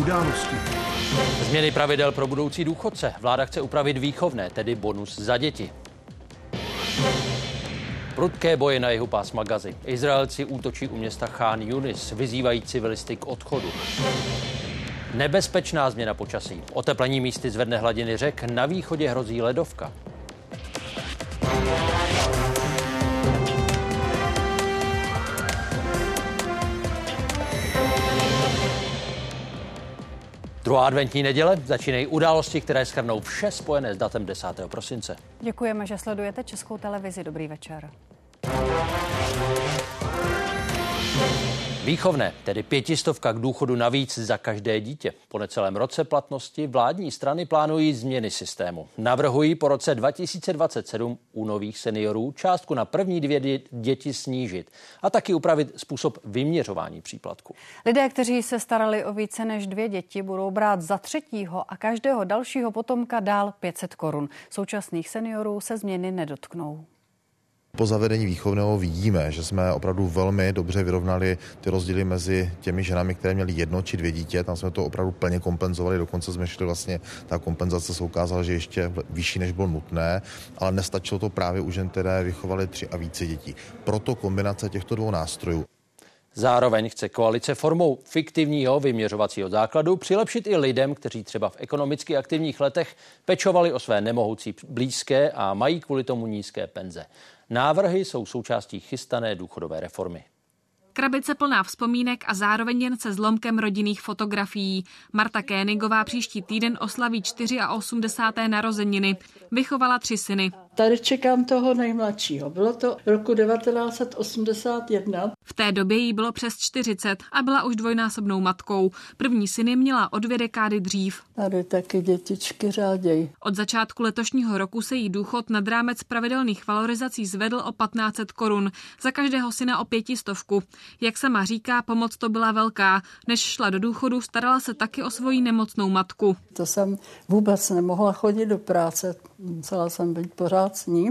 Události. Změny pravidel pro budoucí důchodce. Vláda chce upravit výchovné, tedy bonus za děti. Prudké boje na jihu pásma Gazy. Izraelci útočí u města Khan Yunis, vyzývají civilisty k odchodu. Nebezpečná změna počasí. Oteplení místy zvedne hladiny řek, na východě hrozí ledovka. Druhá adventní neděle začínají události, které schrnou vše spojené s datem 10. prosince. Děkujeme, že sledujete Českou televizi. Dobrý večer. Výchovné, tedy pětistovka k důchodu navíc za každé dítě. Po necelém roce platnosti vládní strany plánují změny systému. Navrhují po roce 2027 u nových seniorů částku na první dvě děti snížit a taky upravit způsob vyměřování příplatku. Lidé, kteří se starali o více než dvě děti, budou brát za třetího a každého dalšího potomka dál 500 korun. Současných seniorů se změny nedotknou. Po zavedení výchovného vidíme, že jsme opravdu velmi dobře vyrovnali ty rozdíly mezi těmi ženami, které měly jedno či dvě dítě. Tam jsme to opravdu plně kompenzovali, dokonce jsme šli vlastně, ta kompenzace se ukázala, že ještě vyšší, než bylo nutné, ale nestačilo to právě u žen, které vychovaly tři a více dětí. Proto kombinace těchto dvou nástrojů. Zároveň chce koalice formou fiktivního vyměřovacího základu přilepšit i lidem, kteří třeba v ekonomicky aktivních letech pečovali o své nemohoucí blízké a mají kvůli tomu nízké penze. Návrhy jsou součástí chystané důchodové reformy. Krabice plná vzpomínek a zároveň jen se zlomkem rodinných fotografií. Marta Kénigová příští týden oslaví 84. narozeniny. Vychovala tři syny. Tady čekám toho nejmladšího. Bylo to roku 1981. V té době jí bylo přes 40 a byla už dvojnásobnou matkou. První syny měla o dvě dekády dřív. Tady taky dětičky řádějí. Od začátku letošního roku se jí důchod nad rámec pravidelných valorizací zvedl o 1500 korun. Za každého syna o pětistovku. Jak sama říká, pomoc to byla velká. Než šla do důchodu, starala se taky o svoji nemocnou matku. To jsem vůbec nemohla chodit do práce. Musela jsem být pořád s ní.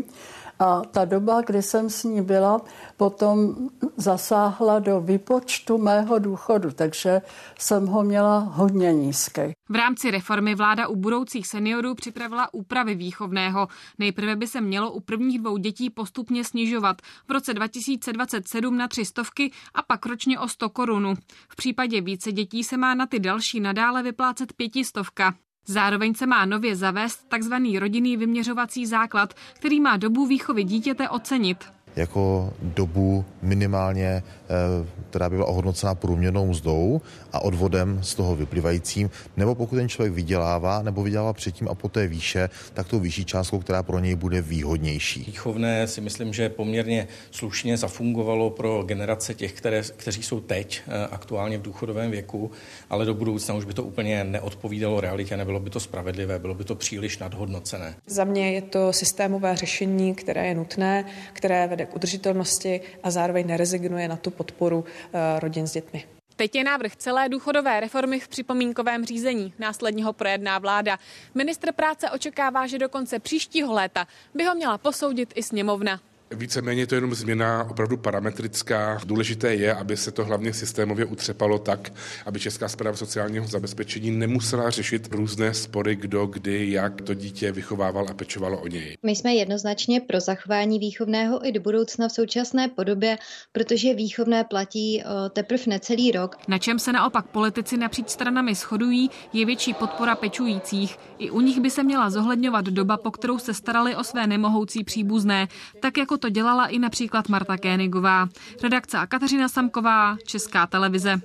A ta doba, kdy jsem s ní byla, potom zasáhla do výpočtu mého důchodu, takže jsem ho měla hodně nízký. V rámci reformy vláda u budoucích seniorů připravila úpravy výchovného. Nejprve by se mělo u prvních dvou dětí postupně snižovat. V roce 2027 na tři stovky a pak ročně o 100 korun. V případě více dětí se má na ty další nadále vyplácet pětistovka. Zároveň se má nově zavést tzv. rodinný vyměřovací základ, který má dobu výchovy dítěte ocenit jako dobu minimálně, eh, která by byla ohodnocená průměrnou mzdou a odvodem z toho vyplývajícím, nebo pokud ten člověk vydělává nebo vydělává předtím a poté výše, tak tou vyšší částkou, která pro něj bude výhodnější. Výchovné si myslím, že poměrně slušně zafungovalo pro generace těch, které, kteří jsou teď eh, aktuálně v důchodovém věku, ale do budoucna už by to úplně neodpovídalo realitě, nebylo by to spravedlivé, bylo by to příliš nadhodnocené. Za mě je to systémové řešení, které je nutné, které vede k udržitelnosti a zároveň nerezignuje na tu podporu eh, rodin s dětmi. Teď je návrh celé důchodové reformy v připomínkovém řízení. Následně ho projedná vláda. Ministr práce očekává, že do konce příštího léta by ho měla posoudit i sněmovna. Víceméně to je jenom změna opravdu parametrická. Důležité je, aby se to hlavně systémově utřepalo tak, aby Česká zpráva sociálního zabezpečení nemusela řešit různé spory, kdo, kdy, jak to dítě vychovával a pečovalo o něj. My jsme jednoznačně pro zachování výchovného i do budoucna v současné podobě, protože výchovné platí teprve necelý rok. Na čem se naopak politici napříč stranami shodují, je větší podpora pečujících. I u nich by se měla zohledňovat doba, po kterou se starali o své nemohoucí příbuzné, tak jako to dělala i například Marta Kénigová. Redakce a Kateřina Samková, Česká televize.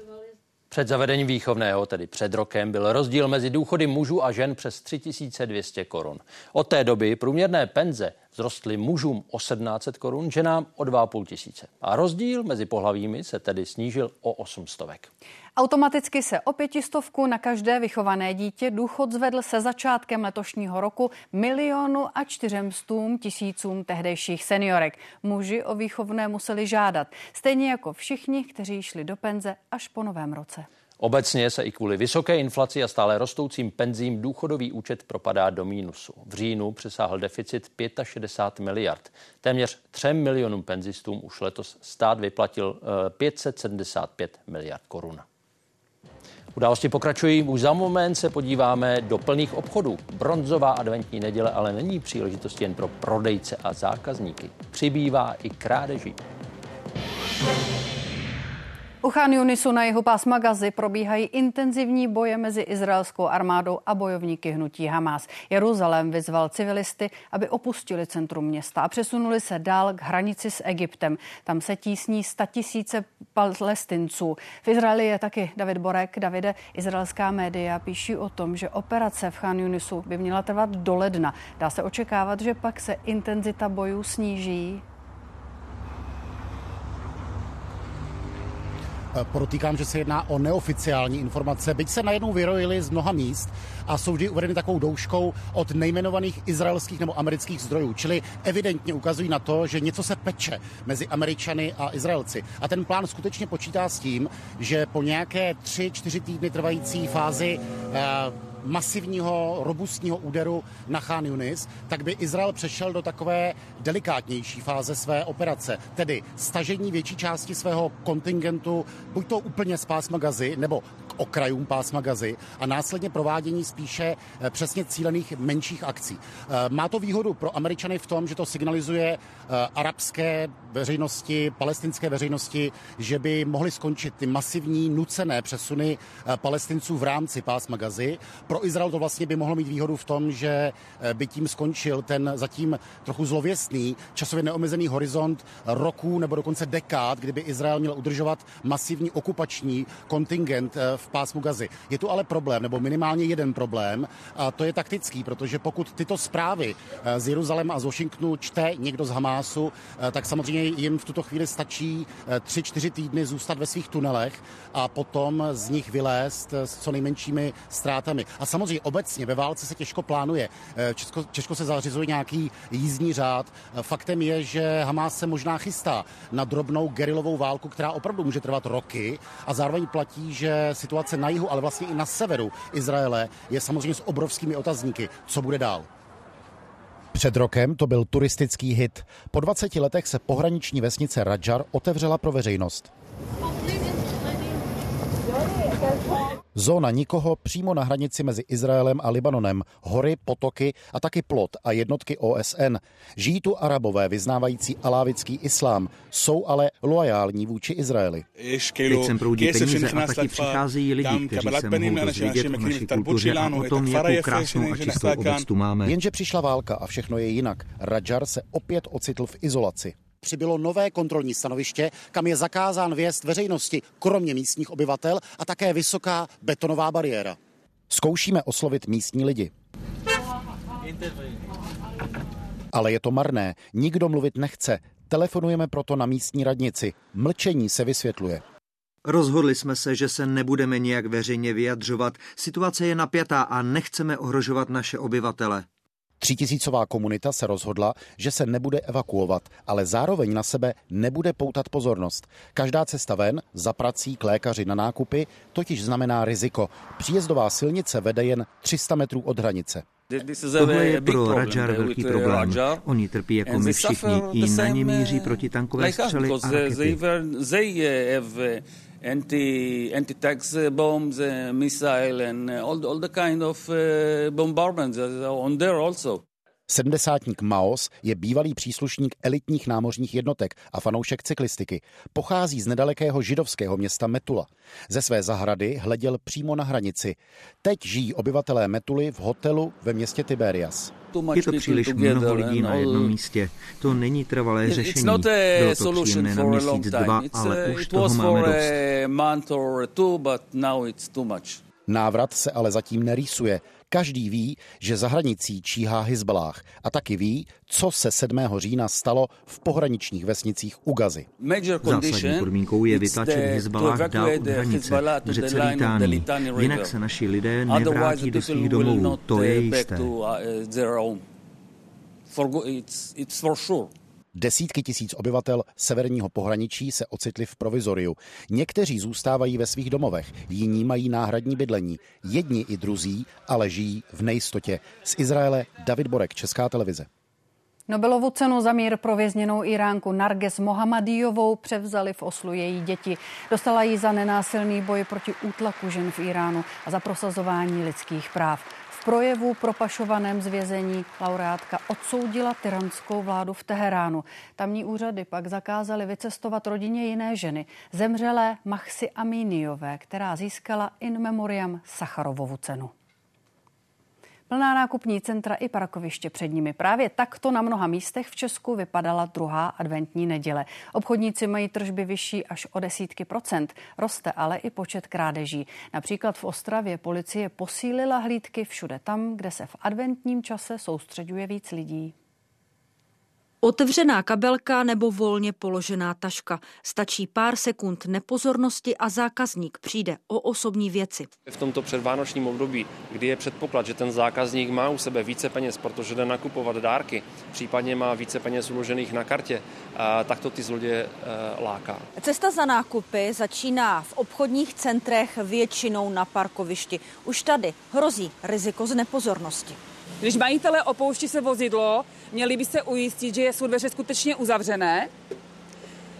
Před zavedením výchovného, tedy před rokem, byl rozdíl mezi důchody mužů a žen přes 3200 korun. Od té doby průměrné penze vzrostly mužům o 1700 korun, ženám o 2,5 tisíce. A rozdíl mezi pohlavími se tedy snížil o 800. Automaticky se o pětistovku na každé vychované dítě důchod zvedl se začátkem letošního roku milionu a čtyřemstům tisícům tehdejších seniorek. Muži o výchovné museli žádat, stejně jako všichni, kteří šli do penze až po novém roce. Obecně se i kvůli vysoké inflaci a stále rostoucím penzím důchodový účet propadá do mínusu. V říjnu přesáhl deficit 65 miliard. Téměř 3 milionům penzistům už letos stát vyplatil 575 eh, miliard korun. Události pokračují. Už za moment se podíváme do plných obchodů. Bronzová adventní neděle ale není příležitost jen pro prodejce a zákazníky. Přibývá i krádeží. U Chan Yunisu na jeho pásma Gazy probíhají intenzivní boje mezi izraelskou armádou a bojovníky hnutí Hamas. Jeruzalém vyzval civilisty, aby opustili centrum města a přesunuli se dál k hranici s Egyptem. Tam se tísní tisíce palestinců. V Izraeli je taky David Borek. Davide, izraelská média píší o tom, že operace v Chan Yunisu by měla trvat do ledna. Dá se očekávat, že pak se intenzita bojů sníží? Protýkám, že se jedná o neoficiální informace, byť se najednou vyrojily z mnoha míst a jsou vždy uvedeny takovou douškou od nejmenovaných izraelských nebo amerických zdrojů, čili evidentně ukazují na to, že něco se peče mezi Američany a Izraelci. A ten plán skutečně počítá s tím, že po nějaké tři, čtyři týdny trvající fázi eh, masivního, robustního úderu na Khan Yunis, tak by Izrael přešel do takové delikátnější fáze své operace, tedy stažení větší části svého kontingentu, buď to úplně z pásma Gazy, nebo okrajům pásma Gazy a následně provádění spíše eh, přesně cílených menších akcí. Eh, má to výhodu pro Američany v tom, že to signalizuje eh, arabské veřejnosti, palestinské veřejnosti, že by mohly skončit ty masivní nucené přesuny palestinců v rámci pásma Gazy. Pro Izrael to vlastně by mohlo mít výhodu v tom, že by tím skončil ten zatím trochu zlověstný, časově neomezený horizont roků nebo dokonce dekád, kdyby Izrael měl udržovat masivní okupační kontingent v pásmu Gazy. Je tu ale problém, nebo minimálně jeden problém, a to je taktický, protože pokud tyto zprávy eh, z Jeruzaléma a z Washingtonu čte někdo z Hamásu, eh, tak samozřejmě jim v tuto chvíli stačí eh, tři, čtyři týdny zůstat ve svých tunelech a potom z nich vylézt s co nejmenšími ztrátami. A samozřejmě obecně ve válce se těžko plánuje, Česko, těžko se zařizuje nějaký jízdní řád. Faktem je, že Hamás se možná chystá na drobnou gerilovou válku, která opravdu může trvat roky a zároveň platí, že situace situace na jihu, ale vlastně i na severu Izraele je samozřejmě s obrovskými otazníky. Co bude dál? Před rokem to byl turistický hit. Po 20 letech se pohraniční vesnice Rajar otevřela pro veřejnost. Zóna nikoho přímo na hranici mezi Izraelem a Libanonem, hory, potoky a taky plot a jednotky OSN. Žijí tu arabové vyznávající alávický islám, jsou ale loajální vůči Izraeli. Teď sem proudí peníze a taky přicházejí lidi, kteří se mohou dozvědět o naší kultuře a o tom, jakou krásnou a čistou obec tu máme. Jenže přišla válka a všechno je jinak. Rajar se opět ocitl v izolaci přibylo nové kontrolní stanoviště, kam je zakázán vjezd veřejnosti, kromě místních obyvatel a také vysoká betonová bariéra. Zkoušíme oslovit místní lidi. Ale je to marné, nikdo mluvit nechce. Telefonujeme proto na místní radnici. Mlčení se vysvětluje. Rozhodli jsme se, že se nebudeme nijak veřejně vyjadřovat. Situace je napjatá a nechceme ohrožovat naše obyvatele. Třítisícová komunita se rozhodla, že se nebude evakuovat, ale zároveň na sebe nebude poutat pozornost. Každá cesta ven, za prací k lékaři na nákupy, totiž znamená riziko. Příjezdová silnice vede jen 300 metrů od hranice. Tohle je pro Rajar velký problém. Oni trpí jako my všichni. I na ně míří protitankové střely a rakety anti anti tax bombs, uh, missile, and uh, all all the kind of uh, bombardments on there also. Sedmdesátník Maos je bývalý příslušník elitních námořních jednotek a fanoušek cyklistiky. Pochází z nedalekého židovského města Metula. Ze své zahrady hleděl přímo na hranici. Teď žijí obyvatelé Metuly v hotelu ve městě Tiberias. Je to příliš mnoho lidí na jednom místě. To není trvalé řešení. Bylo to příjemné na měsíc, dva, ale už toho máme dost. Návrat se ale zatím nerýsuje. Každý ví, že za hranicí číhá Hizbalách a taky ví, co se 7. října stalo v pohraničních vesnicích u Gazy. Zásadní podmínkou je vytlačit Hizbalách dál od hranice, před Litánii. Jinak se naši lidé nevrátí do svých domovů, to je jisté. Desítky tisíc obyvatel severního pohraničí se ocitli v provizoriu. Někteří zůstávají ve svých domovech, jiní mají náhradní bydlení. Jedni i druzí ale žijí v nejistotě. Z Izraele David Borek, Česká televize. Nobelovu cenu za mír pro vězněnou Iránku Narges Mohamadijovou převzali v Oslu její děti. Dostala ji za nenásilný boj proti útlaku žen v Iránu a za prosazování lidských práv. Projevu propašovaném z vězení laureátka odsoudila tyranskou vládu v Teheránu. Tamní úřady pak zakázaly vycestovat rodině jiné ženy, zemřelé Mahsi Amíniové, která získala in memoriam Sacharovovu cenu. Plná nákupní centra i parkoviště před nimi. Právě takto na mnoha místech v Česku vypadala druhá adventní neděle. Obchodníci mají tržby vyšší až o desítky procent. Roste ale i počet krádeží. Například v Ostravě policie posílila hlídky všude tam, kde se v adventním čase soustředuje víc lidí. Otevřená kabelka nebo volně položená taška. Stačí pár sekund nepozornosti a zákazník přijde o osobní věci. V tomto předvánočním období, kdy je předpoklad, že ten zákazník má u sebe více peněz, protože jde nakupovat dárky, případně má více peněz uložených na kartě, tak to ty zloděje e, láká. Cesta za nákupy začíná v obchodních centrech většinou na parkovišti. Už tady hrozí riziko z nepozornosti. Když majitele opouští se vozidlo, měli by se ujistit, že jsou dveře skutečně uzavřené,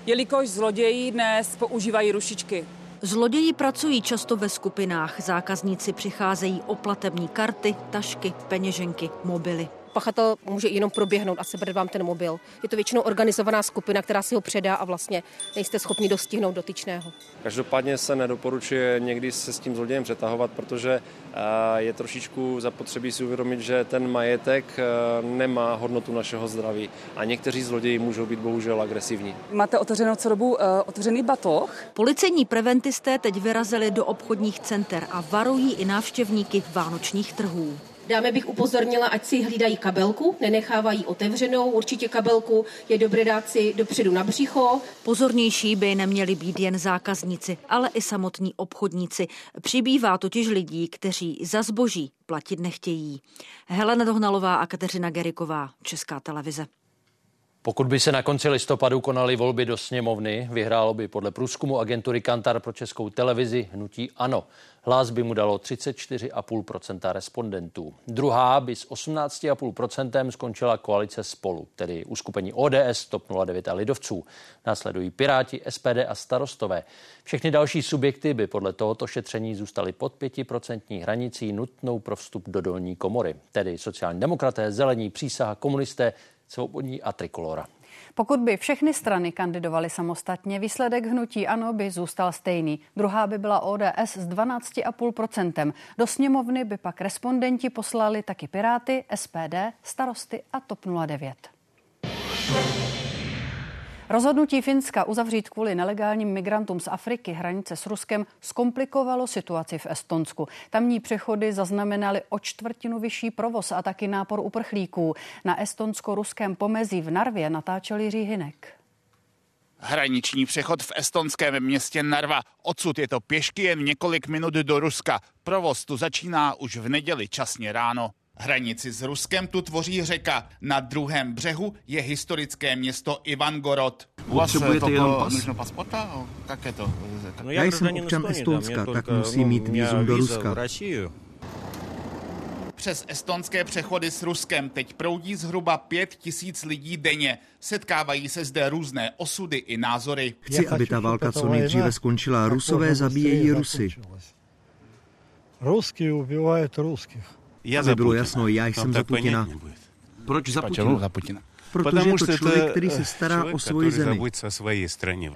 jelikož zloději dnes používají rušičky. Zloději pracují často ve skupinách. Zákazníci přicházejí o platební karty, tašky, peněženky, mobily pachatel může jenom proběhnout a sebrat vám ten mobil. Je to většinou organizovaná skupina, která si ho předá a vlastně nejste schopni dostihnout dotyčného. Každopádně se nedoporučuje někdy se s tím zlodějem přetahovat, protože eh, je trošičku zapotřebí si uvědomit, že ten majetek eh, nemá hodnotu našeho zdraví a někteří zloději můžou být bohužel agresivní. Máte otevřenou co dobu uh, otevřený batoh? Policejní preventisté teď vyrazili do obchodních center a varují i návštěvníky vánočních trhů. Dáme bych upozornila, ať si hlídají kabelku, nenechávají otevřenou. Určitě kabelku je dobré dát si dopředu na břicho. Pozornější by neměli být jen zákazníci, ale i samotní obchodníci. Přibývá totiž lidí, kteří za zboží platit nechtějí. Helena Dohnalová a Kateřina Geriková, Česká televize. Pokud by se na konci listopadu konaly volby do sněmovny, vyhrálo by podle průzkumu agentury Kantar pro českou televizi hnutí ANO. Hlas by mu dalo 34,5% respondentů. Druhá by s 18,5% skončila koalice spolu, tedy uskupení ODS, TOP 09 a Lidovců. Následují Piráti, SPD a starostové. Všechny další subjekty by podle tohoto šetření zůstaly pod 5% hranicí nutnou pro vstup do dolní komory, tedy sociální demokraté, zelení, přísaha, komunisté, svobodní a trikolora. Pokud by všechny strany kandidovaly samostatně, výsledek hnutí ANO by zůstal stejný. Druhá by byla ODS s 12,5%. Do sněmovny by pak respondenti poslali taky Piráty, SPD, starosty a TOP 09. Rozhodnutí Finska uzavřít kvůli nelegálním migrantům z Afriky hranice s Ruskem zkomplikovalo situaci v Estonsku. Tamní přechody zaznamenaly o čtvrtinu vyšší provoz a taky nápor uprchlíků. Na estonsko-ruském pomezí v Narvě natáčel Jiří Hinek. Hraniční přechod v estonském městě Narva. Odsud je to pěšky jen několik minut do Ruska. Provoz tu začíná už v neděli časně ráno. Hranici s Ruskem tu tvoří řeka. Na druhém břehu je historické město Ivangorod. Potřebujete jenom pas? Jak je to? No, Já jsem občan Estonska, tak musím mít vízum do Ruska. Přes estonské přechody s Ruskem teď proudí zhruba pět tisíc lidí denně. Setkávají se zde různé osudy i názory. Chci, aby ta válka co nejdříve skončila. Rusové zabíjejí Rusy. Rusky ubívají ruských. Já Aby bylo jasno, já jsem za Putina. Proč za Putina? za Putina? Protože je to člověk, který se stará o svoji zemi.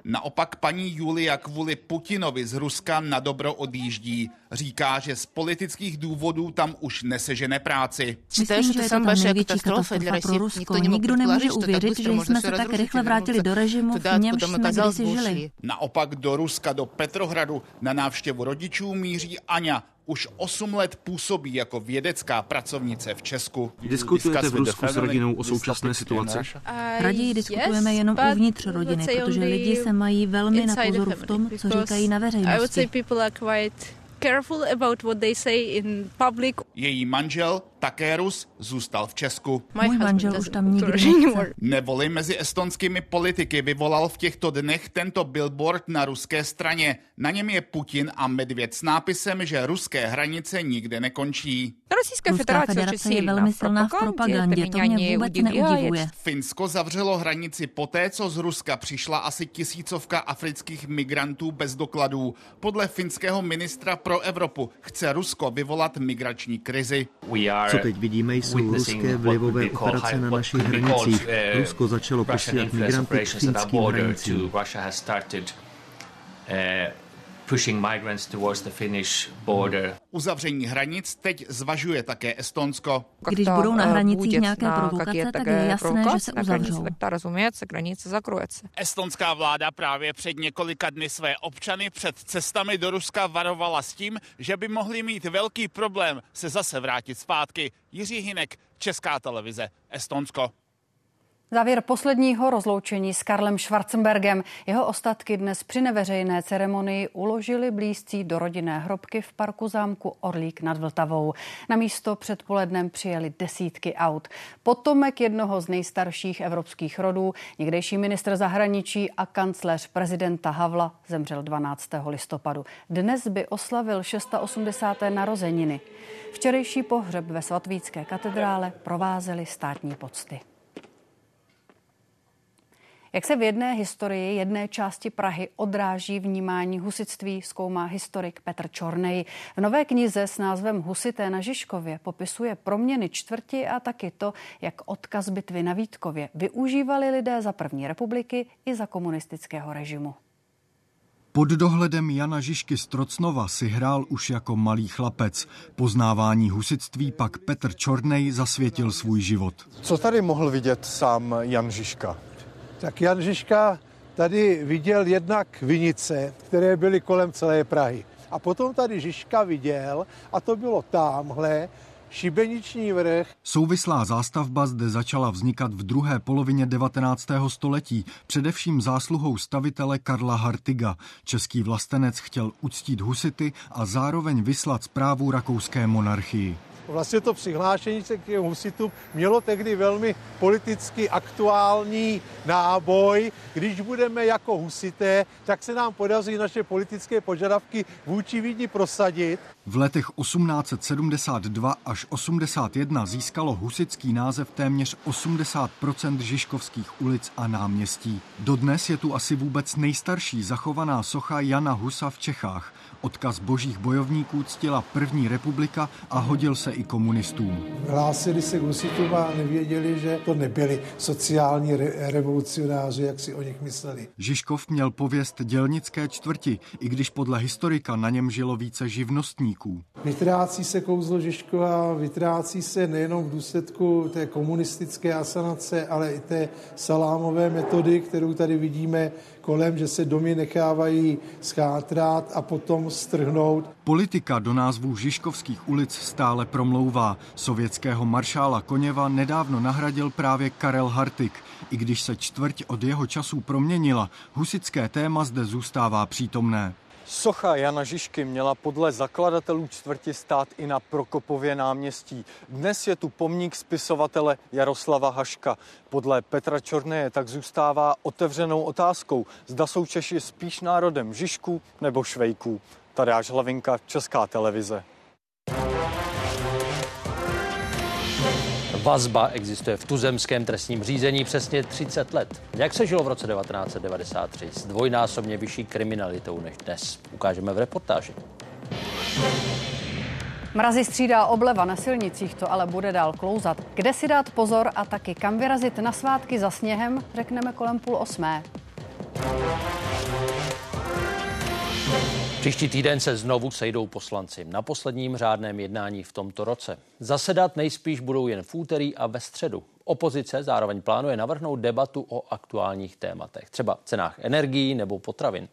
Naopak paní Julia kvůli Putinovi z Ruska na dobro odjíždí. Říká, že z politických důvodů tam už nesežene práci. Myslím, že je to tam největší katastrofa pro Rusko. Nikdo nemůže uvěřit, že jsme se tak rychle vrátili do režimu, v němž jsme kdysi žili. Naopak do Ruska, do Petrohradu na návštěvu rodičů míří Aňa, už 8 let působí jako vědecká pracovnice v Česku. Diskutujete v Rusku s rodinou o současné situaci? Raději diskutujeme jenom uvnitř rodiny, protože lidi se mají velmi na pozoru v tom, co říkají na veřejnosti. Její manžel také Rus, zůstal v Česku. Můj manžel už tam nikdy nechce. Nevoli mezi estonskými politiky vyvolal v těchto dnech tento billboard na ruské straně. Na něm je Putin a Medvěd s nápisem, že ruské hranice nikde nekončí. Ruská federace je velmi silná v propagandě, to mě vůbec neudivuje. Finsko zavřelo hranici poté, co z Ruska přišla asi tisícovka afrických migrantů bez dokladů. Podle finského ministra pro Evropu chce Rusko vyvolat migrační krizi. Co teď vidíme, jsou ruské vlivové operace na našich hranicích. Uh, Rusko začalo posílat migranty k finským hranicím pushing migrants towards the Finnish border. Uzavření hranic teď zvažuje také Estonsko. Když budou na hranicích nějaké provokace, tak je jasné, že se uzavřou. Estonská vláda právě před několika dny své občany před cestami do Ruska varovala s tím, že by mohli mít velký problém se zase vrátit zpátky. Jiří Hinek, Česká televize, Estonsko. Závěr posledního rozloučení s Karlem Schwarzenbergem. Jeho ostatky dnes při neveřejné ceremonii uložili blízcí do rodinné hrobky v parku zámku Orlík nad Vltavou. Na místo předpolednem přijeli desítky aut. Potomek jednoho z nejstarších evropských rodů, někdejší ministr zahraničí a kancléř prezidenta Havla zemřel 12. listopadu. Dnes by oslavil 680. narozeniny. Včerejší pohřeb ve svatvícké katedrále provázely státní pocty. Jak se v jedné historii jedné části Prahy odráží vnímání husitství, zkoumá historik Petr Čornej. V nové knize s názvem Husité na Žižkově popisuje proměny čtvrti a taky to, jak odkaz bitvy na Vítkově využívali lidé za první republiky i za komunistického režimu. Pod dohledem Jana Žižky Strocnova si hrál už jako malý chlapec. Poznávání husitství pak Petr Čornej zasvětil svůj život. Co tady mohl vidět sám Jan Žižka? Tak Jan Žižka tady viděl jednak vinice, které byly kolem celé Prahy. A potom tady Žižka viděl, a to bylo tamhle, Šibeniční vrch. Souvislá zástavba zde začala vznikat v druhé polovině 19. století, především zásluhou stavitele Karla Hartiga. Český vlastenec chtěl uctít husity a zároveň vyslat zprávu rakouské monarchii. Vlastně to přihlášení se k těm husitům mělo tehdy velmi politicky aktuální náboj. Když budeme jako husité, tak se nám podaří naše politické požadavky vůči Vídni prosadit. V letech 1872 až 81 získalo husický název téměř 80% Žižkovských ulic a náměstí. Dodnes je tu asi vůbec nejstarší zachovaná socha Jana Husa v Čechách. Odkaz božích bojovníků ctila první republika a hodil se i komunistům. Hlásili se k husitům a nevěděli, že to nebyli sociální re- revolucionáři, jak si o nich mysleli. Žižkov měl pověst dělnické čtvrti, i když podle historika na něm žilo více živnostníků. Vytrácí se kouzlo Žižkova, vytrácí se nejenom v důsledku té komunistické asanace, ale i té salámové metody, kterou tady vidíme kolem, že se domy nechávají schátrat a potom strhnout. Politika do názvů Žižkovských ulic stále promlouvá. Sovětského maršála Koněva nedávno nahradil právě Karel Hartik. I když se čtvrť od jeho časů proměnila, husické téma zde zůstává přítomné. Socha Jana Žižky měla podle zakladatelů čtvrti stát i na Prokopově náměstí. Dnes je tu pomník spisovatele Jaroslava Haška. Podle Petra Čorneje tak zůstává otevřenou otázkou, zda jsou Češi spíš národem Žižků nebo Švejků. Tadeáš Hlavinka, Česká televize. Vazba existuje v tuzemském trestním řízení přesně 30 let. Jak se žilo v roce 1993 s dvojnásobně vyšší kriminalitou než dnes? Ukážeme v reportáži. Mrazy střídá obleva na silnicích, to ale bude dál klouzat. Kde si dát pozor a taky kam vyrazit na svátky za sněhem, řekneme kolem půl osmé. Příští týden se znovu sejdou poslanci na posledním řádném jednání v tomto roce. Zasedat nejspíš budou jen v úterý a ve středu. Opozice zároveň plánuje navrhnout debatu o aktuálních tématech, třeba cenách energií nebo potravin.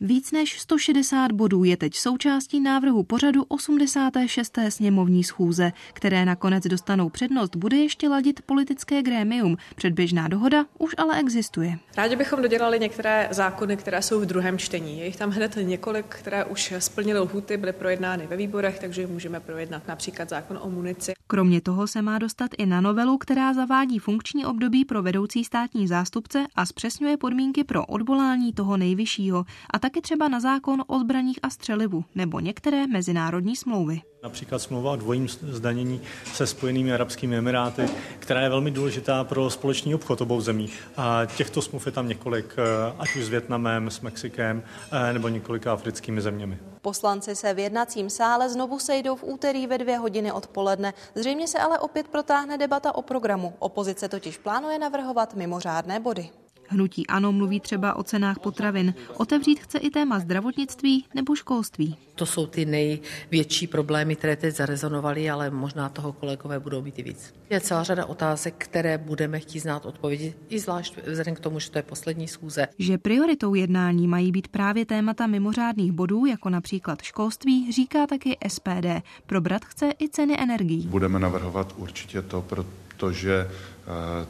Víc než 160 bodů je teď součástí návrhu pořadu 86. sněmovní schůze, které nakonec dostanou přednost, bude ještě ladit politické grémium. Předběžná dohoda už ale existuje. Rádi bychom dodělali některé zákony, které jsou v druhém čtení. Je jich tam hned několik, které už splnily lhuty, byly projednány ve výborech, takže můžeme projednat například zákon o munici. Kromě toho se má dostat i na novelu, která zavádí funkční období pro vedoucí státní zástupce a zpřesňuje podmínky pro odvolání toho nejvyššího a taky třeba na zákon o zbraních a střelivu nebo některé mezinárodní smlouvy. Například smlouva o dvojím zdanění se Spojenými arabskými emiráty, která je velmi důležitá pro společný obchod obou zemí. A těchto smluv je tam několik, eh, ať už s Větnamem, s Mexikem eh, nebo několika africkými zeměmi. Poslanci se v jednacím sále znovu sejdou v úterý ve dvě hodiny odpoledne. Zřejmě se ale opět protáhne debata o programu. Opozice totiž plánuje navrhovat mimořádné body. Hnutí ANO mluví třeba o cenách potravin. Otevřít chce i téma zdravotnictví nebo školství. To jsou ty největší problémy, které teď zarezonovaly, ale možná toho kolegové budou mít i víc. Je celá řada otázek, které budeme chtít znát odpovědi, i zvlášť vzhledem k tomu, že to je poslední schůze. Že prioritou jednání mají být právě témata mimořádných bodů, jako například školství, říká taky SPD. Probrat chce i ceny energií. Budeme navrhovat určitě to, protože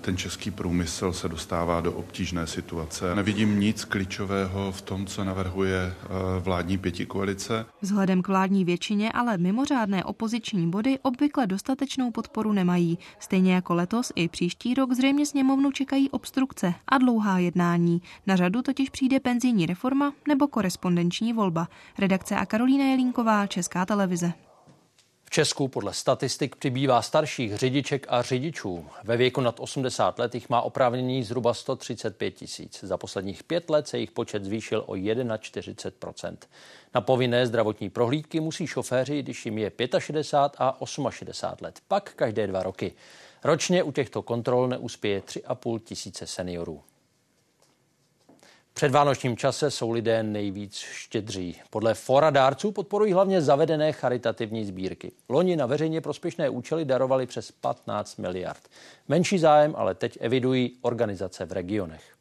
ten český průmysl se dostává do obtížné situace. Nevidím nic klíčového v tom, co navrhuje eh, vládní pětikoalice. Vzhledem k vládní většině ale mimořádné opoziční body obvykle dostatečnou podporu nemají. Stejně jako letos i příští rok zřejmě sněmovnu čekají obstrukce a dlouhá jednání. Na řadu totiž přijde penzijní reforma nebo korespondenční volba. Redakce a Karolína Jelínková, Česká televize. Česku podle statistik přibývá starších řidiček a řidičů. Ve věku nad 80 let jich má oprávnění zhruba 135 tisíc. Za posledních pět let se jejich počet zvýšil o 41% Na povinné zdravotní prohlídky musí šoféři, když jim je 65 a 68 let, pak každé dva roky. Ročně u těchto kontrol neuspěje 3,5 tisíce seniorů předvánočním čase jsou lidé nejvíc štědří. Podle fora dárců podporují hlavně zavedené charitativní sbírky. Loni na veřejně prospěšné účely darovali přes 15 miliard. Menší zájem ale teď evidují organizace v regionech.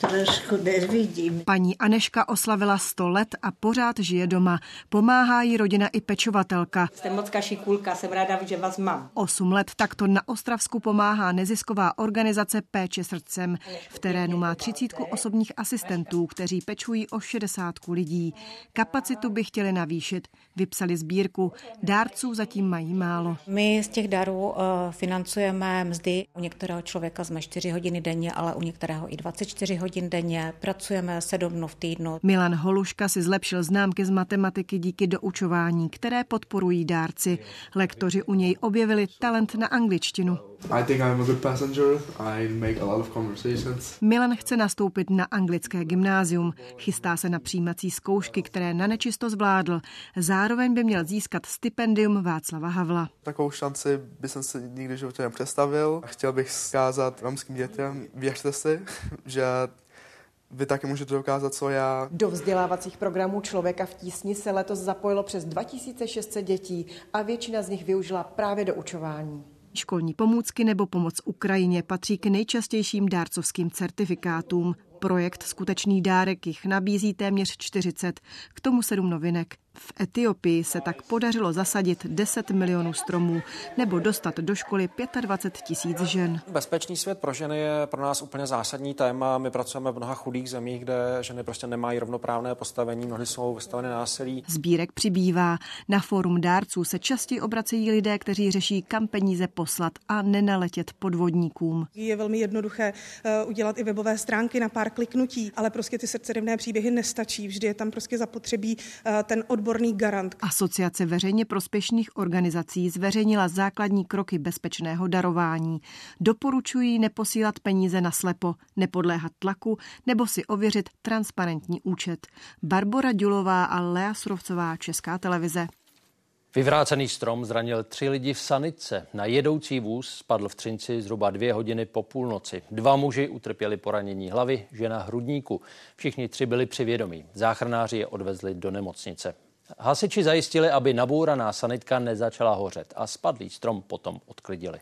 Trošku nevidím. Paní Aneška oslavila 100 let a pořád žije doma. Pomáhá jí rodina i pečovatelka. Jste moc kašikulka, jsem ráda, že vás mám. Osm let takto na Ostravsku pomáhá nezisková organizace Péče srdcem. V terénu má třicítku osobních asistentů, kteří pečují o šedesátku lidí. Kapacitu by chtěli navýšit. Vypsali sbírku. Dárců zatím mají málo. My z těch darů uh, financujeme mzdy. U některého člověka jsme 4 hodiny denně, ale u některého i 24 hodin hodin denně, pracujeme sedm dnů v týdnu. Milan Holuška si zlepšil známky z matematiky díky doučování, které podporují dárci. Lektoři u něj objevili talent na angličtinu. I think I'm a good passenger. I make a lot of conversations. Milan chce nastoupit na anglické gymnázium. Chystá se na přijímací zkoušky, které na nečisto zvládl. Zároveň by měl získat stipendium Václava Havla. Takovou šanci by jsem si nikdy v životě nepředstavil. Chtěl bych zkázat romským dětem, věřte si, že vy taky můžete dokázat, co já. Do vzdělávacích programů Člověka v tísni se letos zapojilo přes 2600 dětí a většina z nich využila právě do učování. Školní pomůcky nebo pomoc Ukrajině patří k nejčastějším dárcovským certifikátům. Projekt Skutečný dárek jich nabízí téměř 40, k tomu sedm novinek. V Etiopii se tak podařilo zasadit 10 milionů stromů nebo dostat do školy 25 tisíc žen. Bezpečný svět pro ženy je pro nás úplně zásadní téma. My pracujeme v mnoha chudých zemích, kde ženy prostě nemají rovnoprávné postavení, mnohdy jsou vystaveny násilí. Sbírek přibývá. Na fórum dárců se častěji obracejí lidé, kteří řeší, kam peníze poslat a nenaletět podvodníkům. Je velmi jednoduché eh, udělat i webové stránky na pár kliknutí, ale prostě ty srdcerivné příběhy nestačí. Vždy je tam prostě zapotřebí eh, ten odbor odborný garant. Asociace veřejně prospěšných organizací zveřejnila základní kroky bezpečného darování. Doporučují neposílat peníze na slepo, nepodléhat tlaku nebo si ověřit transparentní účet. Barbara Dulová a Lea Surovcová, Česká televize. Vyvrácený strom zranil tři lidi v Sanice. Na jedoucí vůz spadl v Třinci zhruba dvě hodiny po půlnoci. Dva muži utrpěli poranění hlavy, žena hrudníku. Všichni tři byli při vědomí. Záchranáři je odvezli do nemocnice. Hasiči zajistili, aby nabouraná sanitka nezačala hořet a spadlý strom potom odklidili.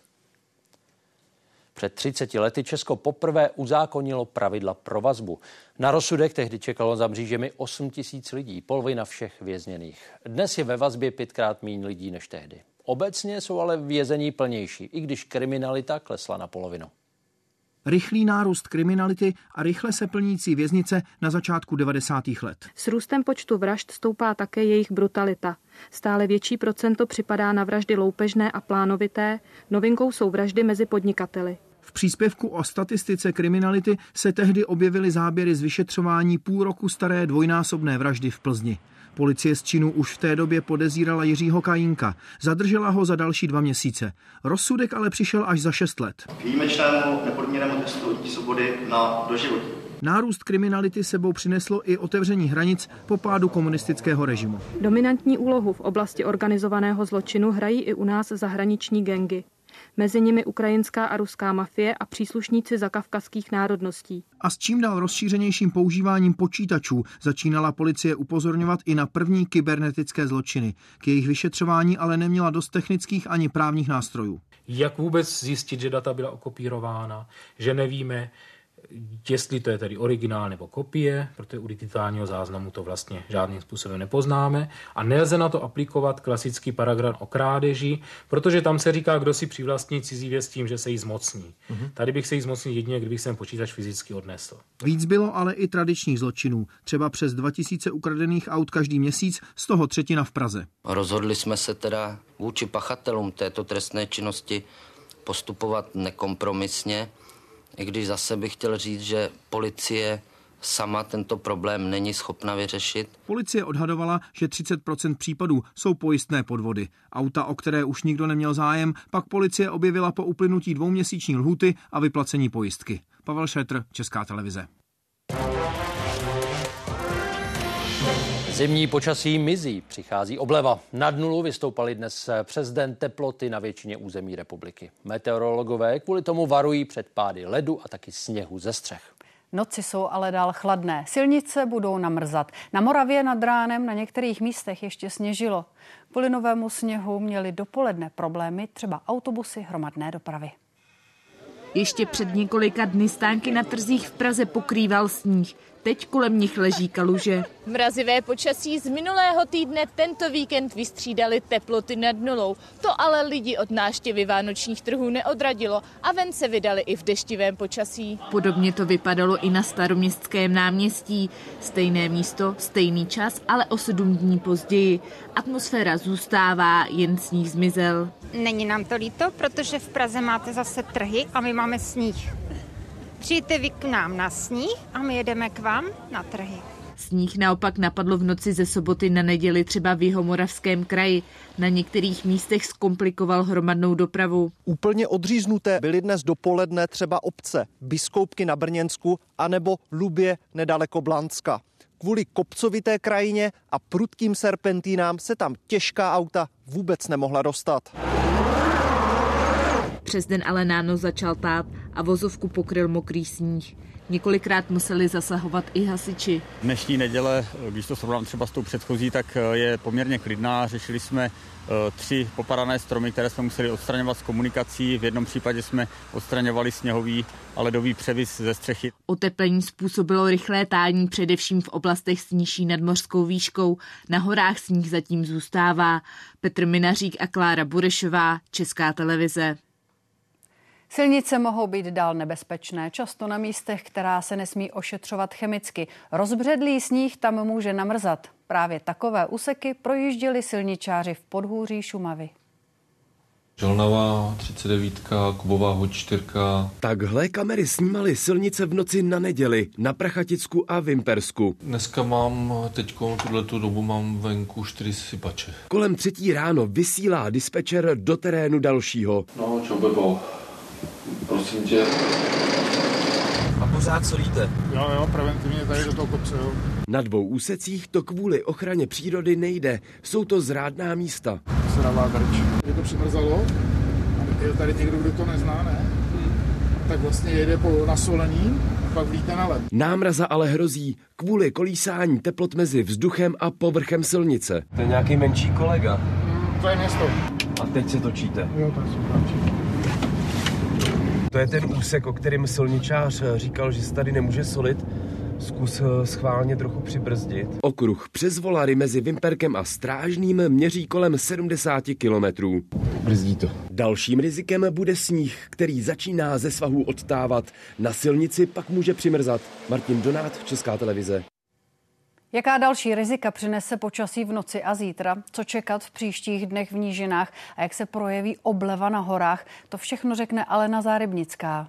Před 30 lety Česko poprvé uzákonilo pravidla pro vazbu. Na rozsudek tehdy čekalo za mřížemi 8 tisíc lidí, polovina všech vězněných. Dnes je ve vazbě pětkrát méně lidí než tehdy. Obecně jsou ale vězení plnější, i když kriminalita klesla na polovinu. Rychlý nárůst kriminality a rychle se plnící věznice na začátku 90. let. S růstem počtu vražd stoupá také jejich brutalita. Stále větší procento připadá na vraždy loupežné a plánovité, novinkou jsou vraždy mezi podnikateli. V příspěvku o statistice kriminality se tehdy objevily záběry z vyšetřování půl roku staré dvojnásobné vraždy v Plzni. Policie z činu už v té době podezírala Jiřího Kajínka. Zadržela ho za další dva měsíce. Rozsudek ale přišel až za šest let. K výjimečnému nepodmíněnému testu svobody na doživotí. Nárůst kriminality sebou přineslo i otevření hranic po pádu komunistického režimu. Dominantní úlohu v oblasti organizovaného zločinu hrají i u nás zahraniční gengy mezi nimi ukrajinská a ruská mafie a příslušníci zakavkazských národností. A s čím dál rozšířenějším používáním počítačů začínala policie upozorňovat i na první kybernetické zločiny. K jejich vyšetřování ale neměla dost technických ani právních nástrojů. Jak vůbec zjistit, že data byla okopírována, že nevíme, jestli to je tedy originál nebo kopie, protože u digitálního záznamu to vlastně žádným způsobem nepoznáme a nelze na to aplikovat klasický paragraf o krádeži, protože tam se říká, kdo si přivlastní cizí věc tím, že se jí zmocní. Mm-hmm. Tady bych se jí zmocnil jedině, kdybych sem počítač fyzicky odnesl. Víc bylo ale i tradičních zločinů, třeba přes 2000 ukradených aut každý měsíc, z toho třetina v Praze. Rozhodli jsme se teda vůči pachatelům této trestné činnosti postupovat nekompromisně i když zase bych chtěl říct, že policie sama tento problém není schopna vyřešit. Policie odhadovala, že 30% případů jsou pojistné podvody. Auta, o které už nikdo neměl zájem, pak policie objevila po uplynutí dvouměsíční lhuty a vyplacení pojistky. Pavel Šetr, Česká televize. Zimní počasí mizí, přichází obleva. Nad nulu vystoupaly dnes přes den teploty na většině území republiky. Meteorologové kvůli tomu varují před pády ledu a taky sněhu ze střech. Noci jsou ale dál chladné. Silnice budou namrzat. Na Moravě nad ránem na některých místech ještě sněžilo. Kvůli novému sněhu měli dopoledne problémy třeba autobusy hromadné dopravy. Ještě před několika dny stánky na trzích v Praze pokrýval sníh. Teď kolem nich leží kaluže. Mrazivé počasí z minulého týdne tento víkend vystřídali teploty nad nulou. To ale lidi od náštěvy vánočních trhů neodradilo a ven se vydali i v deštivém počasí. Podobně to vypadalo i na staroměstském náměstí. Stejné místo, stejný čas, ale o sedm dní později. Atmosféra zůstává, jen sníh zmizel. Není nám to líto, protože v Praze máte zase trhy a my máme sníh. Přijďte vy k nám na sníh a my jedeme k vám na trhy. Sníh naopak napadlo v noci ze soboty na neděli třeba v Jihomoravském kraji. Na některých místech zkomplikoval hromadnou dopravu. Úplně odříznuté byly dnes dopoledne třeba obce Biskoupky na Brněnsku anebo Lubě nedaleko Blanska. Kvůli kopcovité krajině a prudkým serpentínám se tam těžká auta vůbec nemohla dostat. Přes den ale náno začal tát a vozovku pokryl mokrý sníh. Několikrát museli zasahovat i hasiči. Dnešní neděle, když to srovnám třeba s tou předchozí, tak eh, je poměrně klidná. Řešili jsme eh, tři popadané stromy, které jsme museli odstraňovat z komunikací. V jednom případě jsme odstraňovali sněhový a ledový převis ze střechy. Oteplení způsobilo rychlé tání především v oblastech s nižší nadmořskou výškou. Na horách sníh zatím zůstává. Petr Minařík a Klára Burešová, Česká televize. Silnice mohou být dál nebezpečné, často na místech, která se nesmí ošetřovat chemicky. Rozbředlý sníh tam může namrzat. Právě takové úseky projížděli silničáři v podhůří Šumavy. Žolnava 39, Kubová hoď 4. Takhle kamery snímaly silnice v noci na neděli na Prachaticku a Vimpersku. Dneska mám, teď tuhle dobu mám venku 4 sypače. Kolem třetí ráno vysílá dispečer do terénu dalšího. No, čo bebo, prosím tě. A pořád solíte? Jo, jo, preventivně tady do toho kopce, jo. Na dvou úsecích to kvůli ochraně přírody nejde. Jsou to zrádná místa. Dává drč. Je to přimrzalo a je tady někdo, kdo to nezná, ne? tak vlastně jede po nasolení a pak vlítne na led. Námraza ale hrozí kvůli kolísání teplot mezi vzduchem a povrchem silnice. To je nějaký menší kolega. Mm, to je město. A teď se točíte. Jo, tak se točí. To je ten úsek, o kterém silničář říkal, že se tady nemůže solit. Zkus eh, schválně trochu přibrzdit. Okruh přes Volary mezi Vimperkem a Strážným měří kolem 70 kilometrů. Brzdí to. Dalším rizikem bude sníh, který začíná ze svahu odtávat. Na silnici pak může přimrzat. Martin Donát, Česká televize. Jaká další rizika přinese počasí v noci a zítra? Co čekat v příštích dnech v nížinách? A jak se projeví obleva na horách? To všechno řekne Alena Zárybnická.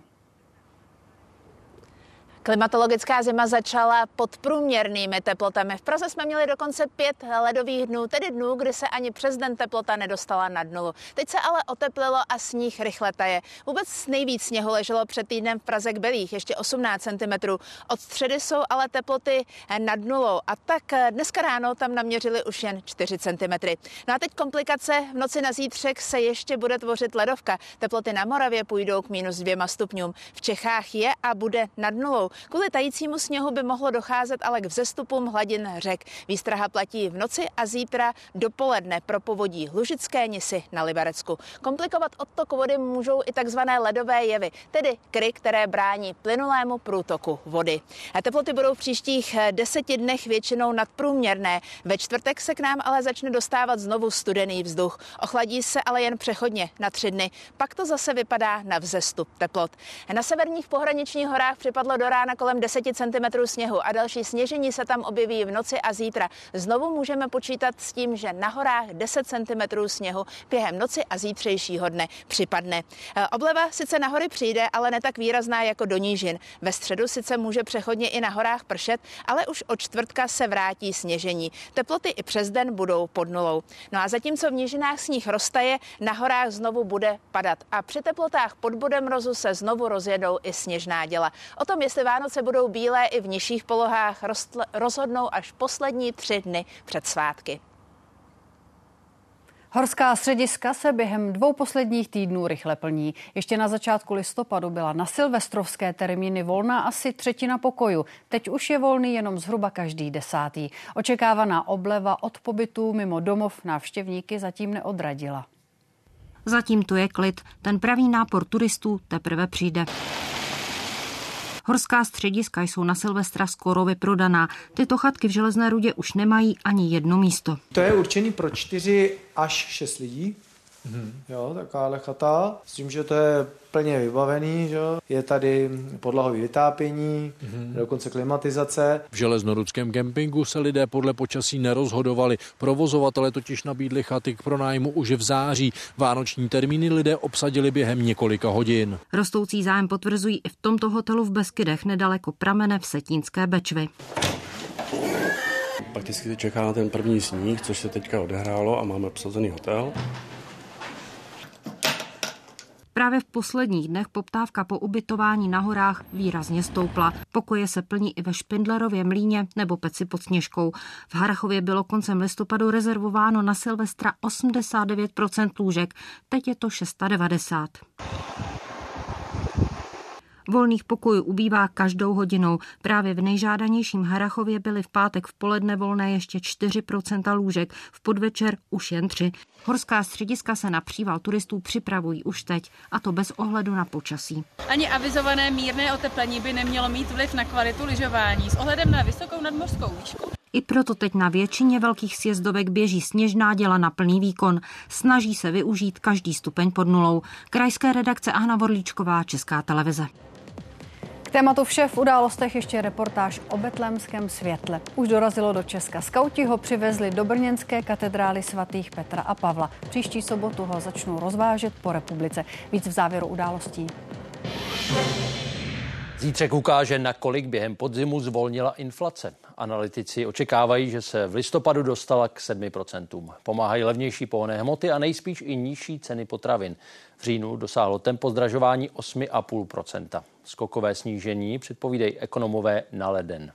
Klimatologická zima začala pod průměrnými teplotami. V Praze jsme měli dokonce pět ledových dnů, tedy dnů, kdy se ani přes den teplota nedostala nad nulu. Teď se ale oteplilo a sníh rychle taje. Vůbec nejvíc sněhu leželo před týdnem v Praze k Belích, ještě 18 cm. Od středy jsou ale teploty nad nulou a tak dneska ráno tam naměřili už jen 4 cm. No a teď komplikace. V noci na zítřek se ještě bude tvořit ledovka. Teploty na Moravě půjdou k minus dvěma stupňům. V Čechách je a bude nad nulou. Kvůli tajícímu sněhu by mohlo docházet ale k vzestupům hladin řek. Výstraha platí v noci a zítra dopoledne pro povodí Lužické nisy na Liberecku. Komplikovat odtok vody můžou i takzvané ledové jevy, tedy kry, které brání plynulému průtoku vody. A teploty budou v příštích deseti dnech většinou nadprůměrné. Ve čtvrtek se k nám ale začne dostávat znovu studený vzduch. Ochladí se ale jen přechodně na tři dny. Pak to zase vypadá na vzestup teplot. Na severních pohraničních horách připadlo do rána rána kolem 10 cm sněhu a další sněžení se tam objeví v noci a zítra. Znovu můžeme počítat s tím, že na horách 10 cm sněhu během noci a zítřejšího dne připadne. E, obleva sice na hory přijde, ale ne tak výrazná jako do nížin. Ve středu sice může přechodně i na horách pršet, ale už od čtvrtka se vrátí sněžení. Teploty i přes den budou pod nulou. No a zatímco v nížinách sníh roztaje, na horách znovu bude padat a při teplotách pod bodem mrozu se znovu rozjedou i sněžná děla. O tom, jestli Vánoce budou bílé i v nižších polohách, rozhodnou až poslední tři dny před svátky. Horská střediska se během dvou posledních týdnů rychle plní. Ještě na začátku listopadu byla na silvestrovské termíny volná asi třetina pokoju. Teď už je volný jenom zhruba každý desátý. Očekávaná obleva od pobytu mimo domov návštěvníky zatím neodradila. Zatím to je klid. Ten pravý nápor turistů teprve přijde. Horská střediska jsou na Silvestra skoro vyprodaná. Tyto chatky v Železné rudě už nemají ani jedno místo. To je určený pro čtyři až šest lidí. Mm-hmm. Jo, takováhle chata. S tím, že to je plně vybavený, že? je tady podlahový vytápění, mm-hmm. dokonce klimatizace. V železnorudském kempingu se lidé podle počasí nerozhodovali. Provozovatele totiž nabídli chaty k pronájmu už v září. Vánoční termíny lidé obsadili během několika hodin. Rostoucí zájem potvrzují i v tomto hotelu v Beskydech nedaleko pramene v Setínské Bečvy. Prakticky se čeká na ten první sníh, což se teďka odehrálo a máme obsazený hotel. Právě v posledních dnech poptávka po ubytování na horách výrazně stoupla. Pokoje se plní i ve Špindlerově mlíně nebo Peci pod Sněžkou. V Harachově bylo koncem listopadu rezervováno na Silvestra 89% lůžek, teď je to 690. Volných pokojů ubývá každou hodinou. Právě v nejžádanějším Harachově byly v pátek v poledne volné ještě 4% lůžek, v podvečer už jen 3. Horská střediska se na příval turistů připravují už teď, a to bez ohledu na počasí. Ani avizované mírné oteplení by nemělo mít vliv na kvalitu lyžování s ohledem na vysokou nadmořskou výšku. I proto teď na většině velkých sjezdovek běží sněžná děla na plný výkon. Snaží se využít každý stupeň pod nulou. Krajské redakce Ahna Vorlíčková, Česká televize tématu vše v událostech ještě reportáž o betlémském světle. Už dorazilo do Česka. Skauti ho přivezli do brněnské katedrály svatých Petra a Pavla. Příští sobotu ho začnou rozvážet po republice. Víc v závěru událostí. Zítřek ukáže, nakolik během podzimu zvolnila inflace. Analytici očekávají, že se v listopadu dostala k 7%. Pomáhají levnější pohonné hmoty a nejspíš i nižší ceny potravin. V říjnu dosáhlo tempo zdražování 8,5%. Skokové snížení předpovídají ekonomové na leden.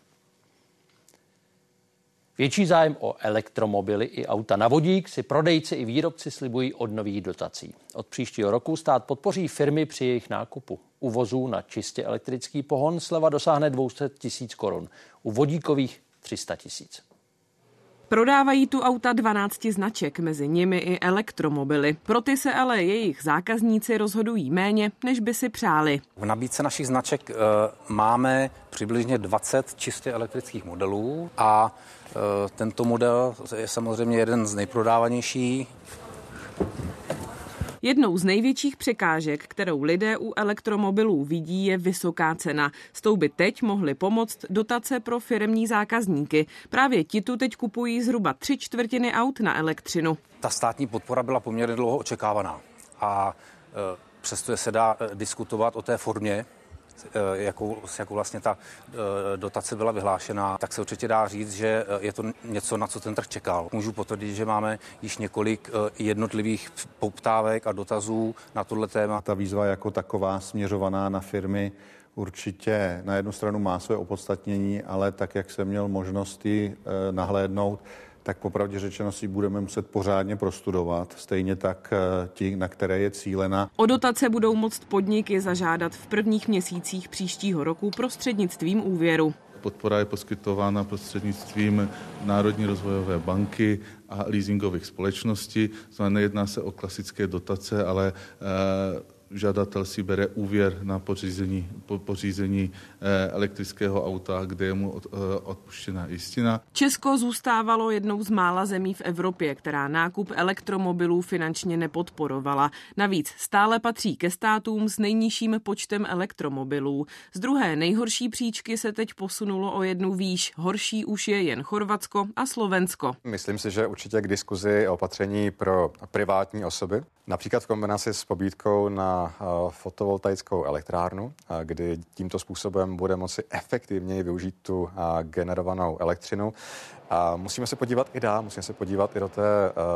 Větší zájem o elektromobily i auta na vodík si prodejci i výrobci slibují od nových dotací. Od příštího roku stát podpoří firmy při jejich nákupu. U vozů na čistě elektrický pohon sleva dosáhne 200 tisíc korun, u vodíkových 300 tisíc. Prodávají tu auta 12 značek, mezi nimi i elektromobily. Pro ty se ale jejich zákazníci rozhodují méně, než by si přáli. V nabídce našich značek e, máme přibližně 20 čistě elektrických modelů a e, tento model je samozřejmě jeden z nejprodávanějších. Jednou z největších překážek, kterou lidé u elektromobilů vidí, je vysoká cena. S tou by teď mohly pomoct dotace pro firemní zákazníky. Právě ti tu teď kupují zhruba tři čtvrtiny aut na elektřinu. Ta státní podpora byla poměrně dlouho očekávaná a e, přesto se dá e, diskutovat o té formě, jakou, s jakou vlastně ta eh, dotace byla vyhlášena, tak se určitě dá říct, že eh, je to něco, na co ten trh čekal. Můžu potvrdit, že máme již několik jednotlivých poptávek a dotazů na tohle téma. Ta výzva jako taková směřovaná na firmy určitě na jednu stranu má své opodstatnění, ale tak, jak jsem měl možnosti nahlédnout, tak popravdě řečeno si budeme muset pořádně prostudovat, stejně tak eh, ti, na které je cílena. O dotace budou moct podniky zažádat v prvních měsících příštího roku prostřednictvím úvěru. Podpora je poskytována prostřednictvím Národní rozvojové banky a leasingových společností. Znamená, nejedná se o klasické dotace, ale e, žadatel si bere úvěr na pořízení, po, pořízení eh, elektrického auta, kde je mu od, eh, odpuštěna jistina. Česko zůstávalo jednou z mála zemí v Evropě, která nákup elektromobilů finančně nepodporovala. Navíc stále patří ke státům s nejnižším počtem elektromobilů. Z druhé nejhorší příčky se teď posunulo o jednu výš. Horší už je jen Chorvatsko a Slovensko. Myslím si, že určitě k diskuzi opatření pro privátní osoby, například v kombinaci s pobídkou na Fotovoltaickou elektrárnu, kdy tímto způsobem bude moci efektivněji využít tu generovanou elektřinu. A musíme se podívat i dál, musíme se podívat i do té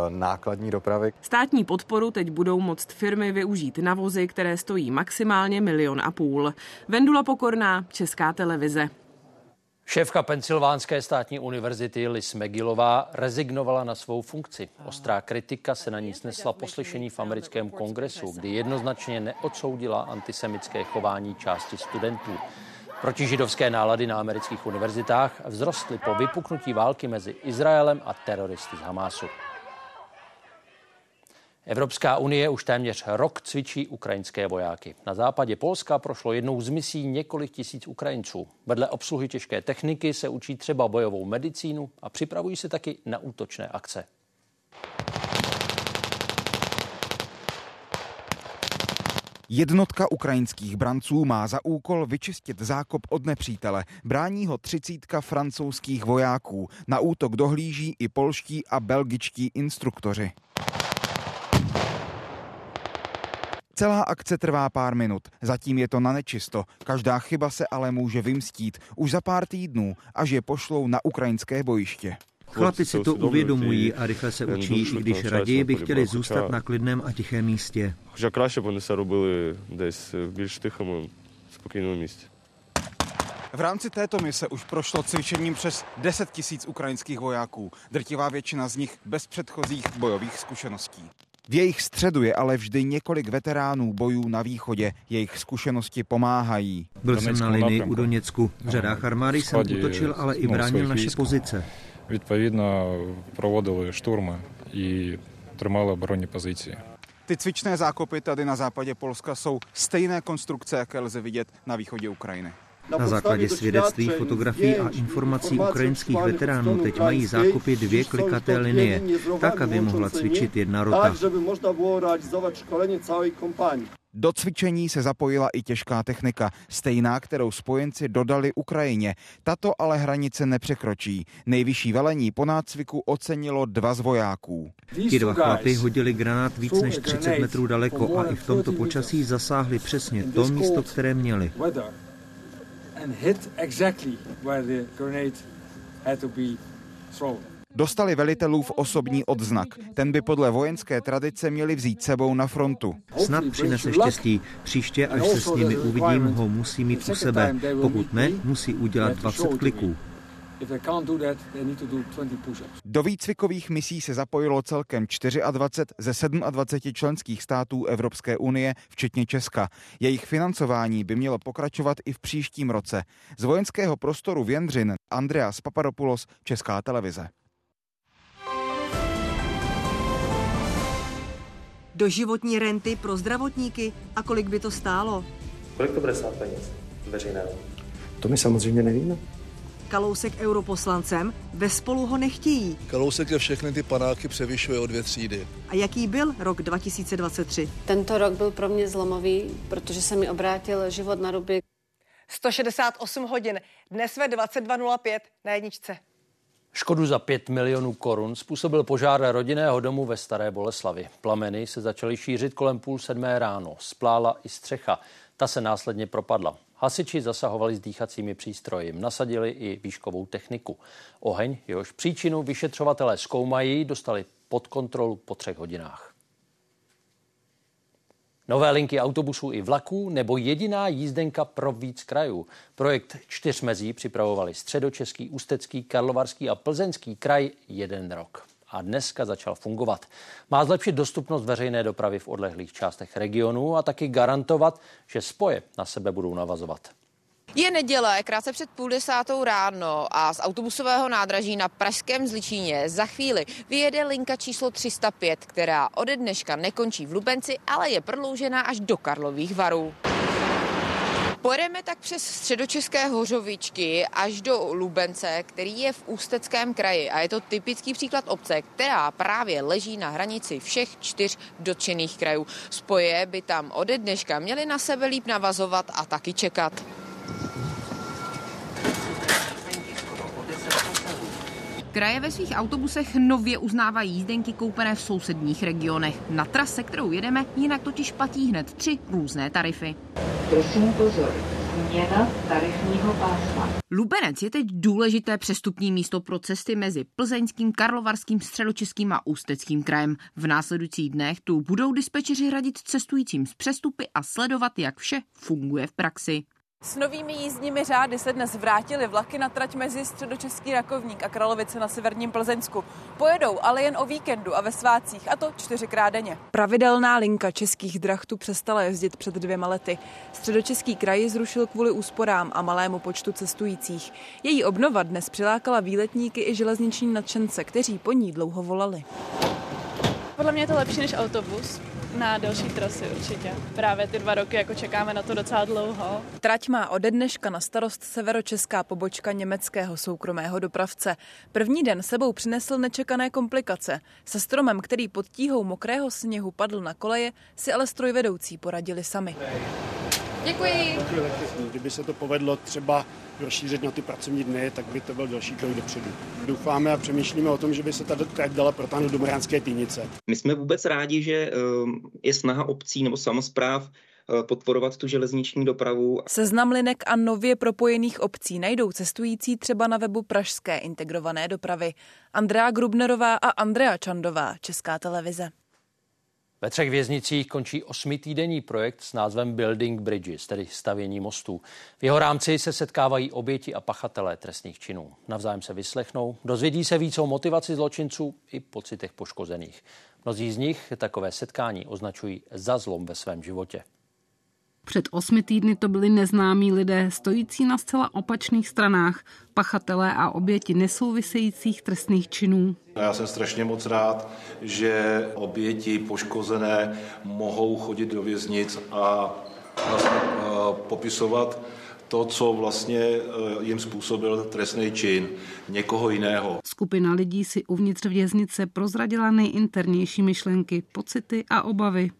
nákladní dopravy. Státní podporu teď budou moct firmy využít na vozy, které stojí maximálně milion a půl. Vendula Pokorná, Česká televize. Šéfka Pensylvánské státní univerzity Liz Megilová rezignovala na svou funkci. Ostrá kritika se na ní snesla poslyšení v americkém kongresu, kdy jednoznačně neodsoudila antisemické chování části studentů. Protižidovské nálady na amerických univerzitách vzrostly po vypuknutí války mezi Izraelem a teroristy z Hamásu. Evropská unie už téměř rok cvičí ukrajinské vojáky. Na západě Polska prošlo jednou z misí několik tisíc Ukrajinců. Vedle obsluhy těžké techniky se učí třeba bojovou medicínu a připravují se taky na útočné akce. Jednotka ukrajinských branců má za úkol vyčistit zákop od nepřítele. Brání ho třicítka francouzských vojáků. Na útok dohlíží i polští a belgičtí instruktoři. Celá akce trvá pár minut, zatím je to na nečisto. Každá chyba se ale může vymstít už za pár týdnů, až je pošlou na ukrajinské bojiště. Chlapi si to uvědomují a rychle se učí, i když raději by chtěli zůstat na klidném a tichém místě. Хоча краще б вони це робили десь в більш тихому, спокійному місці. V rámci této mise už prošlo cvičením přes 10 tisíc ukrajinských vojáků, drtivá většina z nich bez předchozích bojových zkušeností. V jejich středu je ale vždy několik veteránů bojů na východě. Jejich zkušenosti pomáhají. Byl jsem na linii u Doněcku. V řadách armády jsem útočil, ale i bránil naše pozice. Відповідно, проводили штурми і тримали оборонні позиції. Ty cvičné zákopy tady na západě Polska jsou stejné konstrukce, jaké lze vidět na východě Ukrajiny. Na základě svědectví, fotografií a informací ukrajinských veteránů teď mají zákopy dvě klikaté linie, tak, aby mohla cvičit jedna rota. Do cvičení se zapojila i těžká technika, stejná, kterou spojenci dodali Ukrajině. Tato ale hranice nepřekročí. Nejvyšší velení po nácviku ocenilo dva z vojáků. Ti dva chlapy hodili granát víc než 30 metrů daleko a i v tomto počasí zasáhli přesně to místo, které měli and hit exactly where the grenade had to be thrown. Dostali velitelův osobní odznak. Ten by podle vojenské tradice měli vzít sebou na frontu. Snad přinese štěstí. Příště, až se s nimi uvidím, ho musí mít u sebe. Pokud ne, musí udělat 20 kliků. Do výcvikových misí se zapojilo celkem 24 ze 27 členských států Evropské unie, včetně Česka. Jejich financování by mělo pokračovat i v příštím roce. Z vojenského prostoru Věndřin Andreas Papadopoulos, Česká televize. Doživotní renty pro zdravotníky a kolik by to stálo? Kolik to bude stát peněz veřejného? To my samozřejmě nevíme. Kalousek europoslancem, ve spolu ho nechtějí. Kalousek je všechny ty panáky převyšuje o dvě třídy. A jaký byl rok 2023? Tento rok byl pro mě zlomový, protože se mi obrátil život na ruby. 168 hodin, dnes ve 22.05 na jedničce. Škodu za 5 milionů korun způsobil požár rodinného domu ve Staré Boleslavi. Plameny se začaly šířit kolem půl sedmé ráno. Splála i střecha. Ta se následně propadla. Hasiči zasahovali s dýchacími přístroji, nasadili i výškovou techniku. Oheň, jehož příčinu vyšetřovatelé zkoumají, dostali pod kontrolu po třech hodinách. Nové linky autobusů i vlaků nebo jediná jízdenka pro víc krajů. Projekt čtyřmezí připravovali středočeský, ústecký, karlovarský a plzeňský kraj jeden rok. A dneska začal fungovat. Má zlepšit dostupnost veřejné dopravy v odlehlých částech regionu a taky garantovat, že spoje na sebe budou navazovat. Je neděle, krátce před půl desátou ráno a z autobusového nádraží na Pražském Zličíně za chvíli vyjede linka číslo 305, která ode dneška nekončí v Lubenci, ale je prodloužená až do Karlových varů. Pojedeme tak přes středočeské hořovičky až do Lubence, který je v Ústeckém kraji a je to typický příklad obce, která právě leží na hranici všech čtyř dotčených krajů. Spoje by tam ode dneška měly na sebe líp navazovat a taky čekat. Kraje ve svých autobusech nově uznávají jízdenky koupené v sousedních regionech. Na trase, kterou jedeme, jinak totiž platí hned tři různé tarify. Prosím pozor, změna tarifního pásma. Lubenec je teď důležité přestupní místo pro cesty mezi plzeňským, karlovarským, středočeským a ústeckým krajem. V následujících dnech tu budou dispečeři hradit cestujícím z přestupy a sledovat, jak vše funguje v praxi. S novými jízdními řády se dnes vrátily vlaky na trať mezi Středočeský Rakovník a Kralovice na severním Plzeňsku. Pojedou ale jen o víkendu a ve svácích, a to čtyřikrát denně. Pravidelná linka českých drah tu přestala jezdit před dvěma lety. Středočeský kraj zrušil kvůli úsporám a malému počtu cestujících. Její obnova dnes přilákala výletníky i železniční nadšence, kteří po ní dlouho volali. Podle mě je to lepší než autobus, na další trasy určitě. Právě ty dva roky jako čekáme na to docela dlouho. Trať má ode dneška na starost severočeská pobočka německého soukromého dopravce. První den sebou přinesl nečekané komplikace. Se stromem, který pod tíhou mokrého sněhu padl na koleje, si ale strojvedoucí poradili sami. Děkuji. Kdyby se to povedlo třeba rozšířit na ty pracovní dny, tak by to byl další krok dopředu. Doufáme a přemýšlíme o tom, že by se ta trať dala protáhnout do Moránské týnice. My jsme vůbec rádi, že ehm, je snaha obcí nebo samozpráv eh, podporovat tu železniční dopravu. Seznam linek a nově propojených obcí najdou cestující třeba na webu Pražské integrované dopravy. Andrea Grubnerová a Andrea Čandová, Česká televize. Ve třech věznicích končí osmitýdenní projekt s názvem Building Bridges, tedy stavění mostů. V jeho rámci se setkávají oběti a pachatelé trestných činů. Navzájem se vyslechnou, dozvědí se více o motivaci zločinců i pocitech poškozených. Mnozí z nich takové setkání označují za zlom ve svém životě. Před osmi týdny to byli neznámí lidé, stojící na zcela opačných stranách, pachatelé a oběti nesouvisejících trestných činů. Já jsem strašně moc rád, že oběti poškozené mohou chodit do věznic a vlastně popisovat to, co vlastně eh, jim způsobil trestný čin někoho jiného. Skupina lidí si uvnitř věznice prozradila nejinternější myšlenky, pocity a obavy.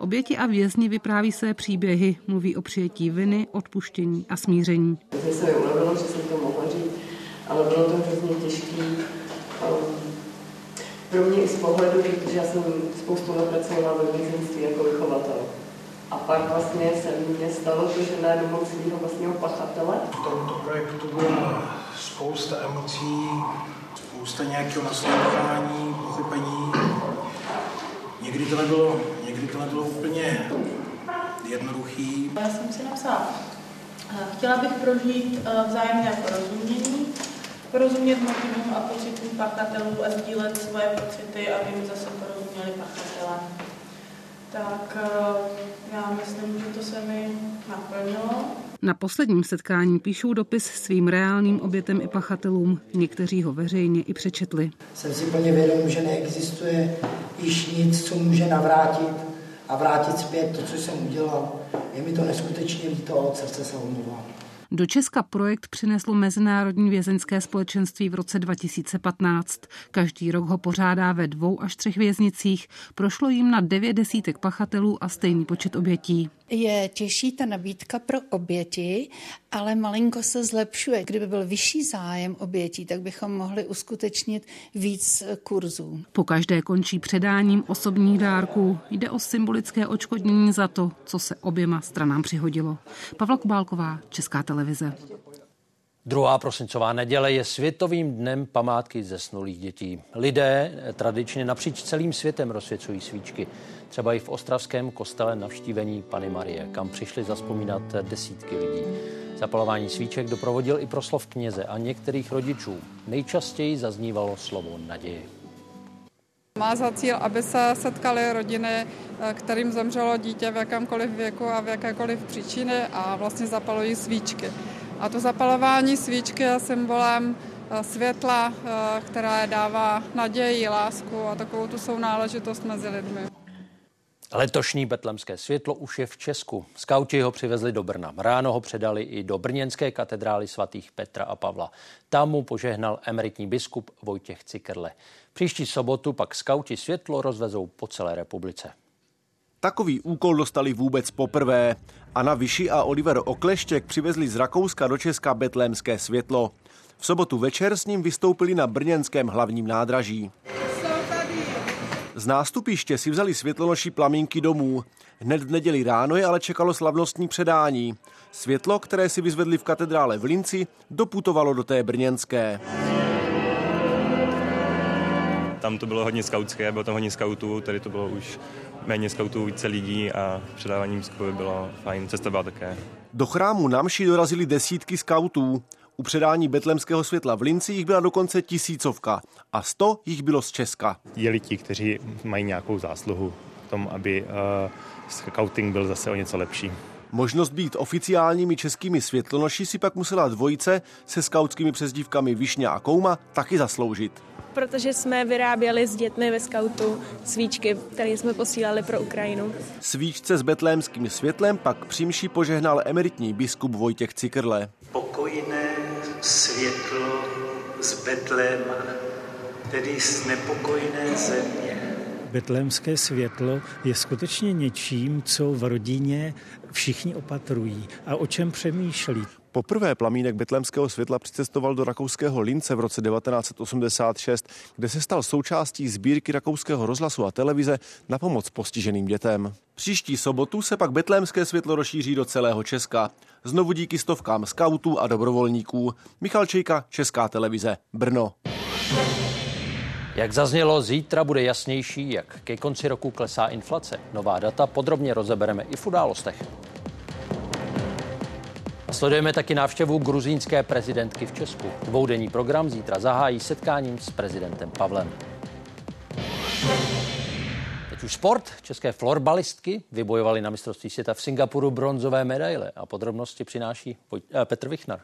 Oběti a vězni vypráví své příběhy, mluví o přijetí viny, odpuštění a smíření. Mě se mi ulevilo, že jsem to mohla říct, ale bylo to hrozně těžké. Um, pro mě i z pohledu, protože já jsem spoustu let pracovala ve vězenství jako vychovatel. A pak vlastně se mně stalo to, že najednou mám svého vlastního pachatele. V tomto projektu byla spousta emocí, spousta nějakého nasledování, pochopení. Někdy to nebylo, někdy to nebylo úplně jednoduchý. Já jsem si napsala, chtěla bych prožít eh, vzájemné porozumění, porozumět motivům a pocitům pachatelů a sdílet svoje pocity, aby mi zase porozuměli pachatelé tak eh, já myslím, že to se mi naplnilo. Na posledním setkání píšou dopis svým reálným obětem i pachatelům. Někteří ho veřejně i přečetli. Jsem si plně vědom, že neexistuje již nic, co může navrátit a vrátit zpět to, co jsem udělal. Je mi to neskutečně líto a od srdce se omlouvám. Do Česka projekt přineslo Mezinárodní vězeňské společenství v roce 2015. Každý rok ho pořádá ve dvou až třech věznicích. Prošlo jim na devět desítek pachatelů a stejný počet obětí. Je těžší ta nabídka pro oběti, ale malinko se zlepšuje. Kdyby byl vyšší zájem obětí, tak bychom mohli uskutečnit víc kurzů. Po každé končí předáním osobních dárků. Jde o symbolické očkodnění za to, co se oběma stranám přihodilo. Pavla Kubálková, Česká televize. Druhá prosincová neděle je světovým dnem památky zesnulých dětí. Lidé tradičně napříč celým světem rozsvěcují svíčky. Třeba i v ostravském kostele navštívení Pany Marie, kam přišli zaspomínat desítky lidí. Zapalování svíček doprovodil i proslov kněze a některých rodičů. Nejčastěji zaznívalo slovo naděje. Má za cíl, aby se setkaly rodiny, kterým zemřelo dítě v jakémkoliv věku a v jakékoliv příčiny a vlastně zapalují svíčky. A to zapalování svíčky je symbolem světla, které dává naději, lásku a takovou tu sounáležitost mezi lidmi. Letošní betlemské světlo už je v Česku. Skauti ho přivezli do Brna. Ráno ho předali i do brněnské katedrály svatých Petra a Pavla. Tam mu požehnal emeritní biskup Vojtěch Cikerle. Příští sobotu pak skauti světlo rozvezou po celé republice. Takový úkol dostali vůbec poprvé. Anna Vyši a Oliver Okleštěk přivezli z Rakouska do Česka betlémské světlo. V sobotu večer s ním vystoupili na brněnském hlavním nádraží. Z nástupiště si vzali světlonoší plamínky domů. Hned v neděli ráno je ale čekalo slavnostní předání. Světlo, které si vyzvedli v katedrále v Linci, doputovalo do té brněnské. Tam to bylo hodně skautské, bylo tam hodně skautů, tady to bylo už méně skautů, více lidí a předávání biskupovi bylo fajn, cesta byla také. Do chrámu Namši dorazili desítky skautů. U předání betlemského světla v Linci jich byla dokonce tisícovka a sto jich bylo z Česka. Jeli ti, kteří mají nějakou zásluhu v tom, aby uh, scouting byl zase o něco lepší. Možnost být oficiálními českými světlonoši si pak musela dvojice se skautskými přezdívkami Višňa a Kouma taky zasloužit. Protože jsme vyráběli s dětmi ve skautu svíčky, které jsme posílali pro Ukrajinu. Svíčce s betlémským světlem pak přímší požehnal emeritní biskup Vojtěch Cikrle. Pokojné světlo z Betléma, tedy z nepokojné země. Betlémské světlo je skutečně něčím, co v rodině všichni opatrují a o čem přemýšlí. Poprvé plamínek betlémského světla přicestoval do rakouského Lince v roce 1986, kde se stal součástí sbírky rakouského rozhlasu a televize na pomoc postiženým dětem. Příští sobotu se pak betlémské světlo rozšíří do celého Česka. Znovu díky stovkám skautů a dobrovolníků. Michal Čejka, Česká televize, Brno. Jak zaznělo, zítra bude jasnější, jak ke konci roku klesá inflace. Nová data podrobně rozebereme i v událostech. Sledujeme taky návštěvu gruzínské prezidentky v Česku. Dvoudenní program zítra zahájí setkáním s prezidentem Pavlem. Teď už sport. České florbalistky vybojovaly na mistrovství světa v Singapuru bronzové medaile a podrobnosti přináší Petr Vichnar.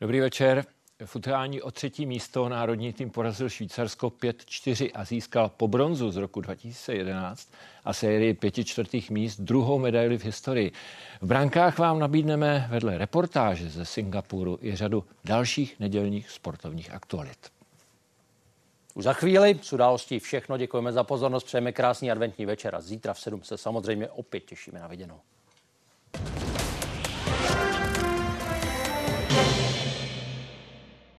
Dobrý večer. V utkání o třetí místo národní tým porazil Švýcarsko 5-4 a získal po bronzu z roku 2011 a sérii pěti čtvrtých míst druhou medaili v historii. V brankách vám nabídneme vedle reportáže ze Singapuru i řadu dalších nedělních sportovních aktualit. Už za chvíli s událostí všechno. Děkujeme za pozornost, přejeme krásný adventní večer a zítra v 7 se samozřejmě opět těšíme na viděnou.